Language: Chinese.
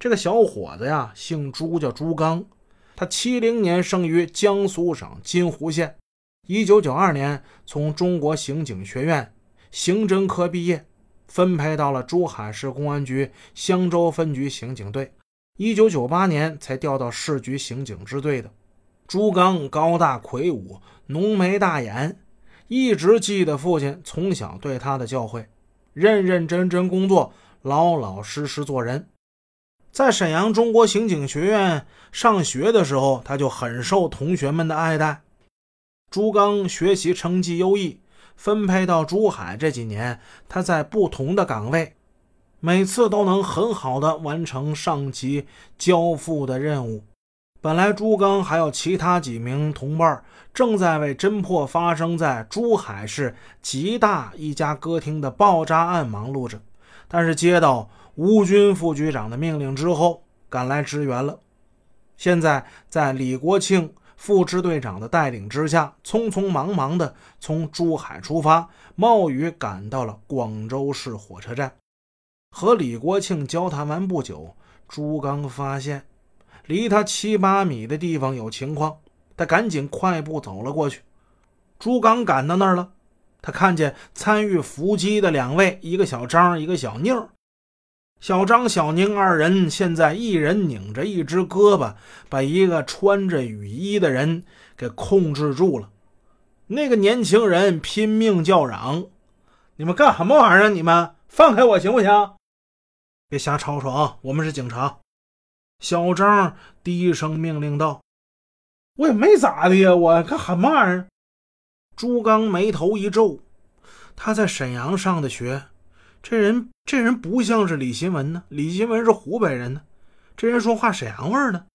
这个小伙子呀，姓朱，叫朱刚。他七零年生于江苏省金湖县，一九九二年从中国刑警学院刑侦科毕业，分配到了珠海市公安局香洲分局刑警队。一九九八年才调到市局刑警支队的。朱刚高大魁梧，浓眉大眼，一直记得父亲从小对他的教诲，认认真真工作，老老实实做人。在沈阳中国刑警学院上学的时候，他就很受同学们的爱戴。朱刚学习成绩优异，分配到珠海这几年，他在不同的岗位，每次都能很好的完成上级交付的任务。本来朱刚还有其他几名同伴正在为侦破发生在珠海市吉大一家歌厅的爆炸案忙碌着，但是接到。吴军副局长的命令之后，赶来支援了。现在在李国庆副支队长的带领之下，匆匆忙忙的从珠海出发，冒雨赶到了广州市火车站。和李国庆交谈完不久，朱刚发现离他七八米的地方有情况，他赶紧快步走了过去。朱刚赶到那儿了，他看见参与伏击的两位，一个小张，一个小宁。小张、小宁二人现在一人拧着一只胳膊，把一个穿着雨衣的人给控制住了。那个年轻人拼命叫嚷：“你们干什么玩意儿？你们放开我行不行？别瞎吵吵啊！我们是警察。”小张低声命令道：“我也没咋的呀，我干什么玩意儿？”朱刚眉头一皱，他在沈阳上的学。这人这人不像是李新文呢，李新文是湖北人呢，这人说话沈阳味儿呢。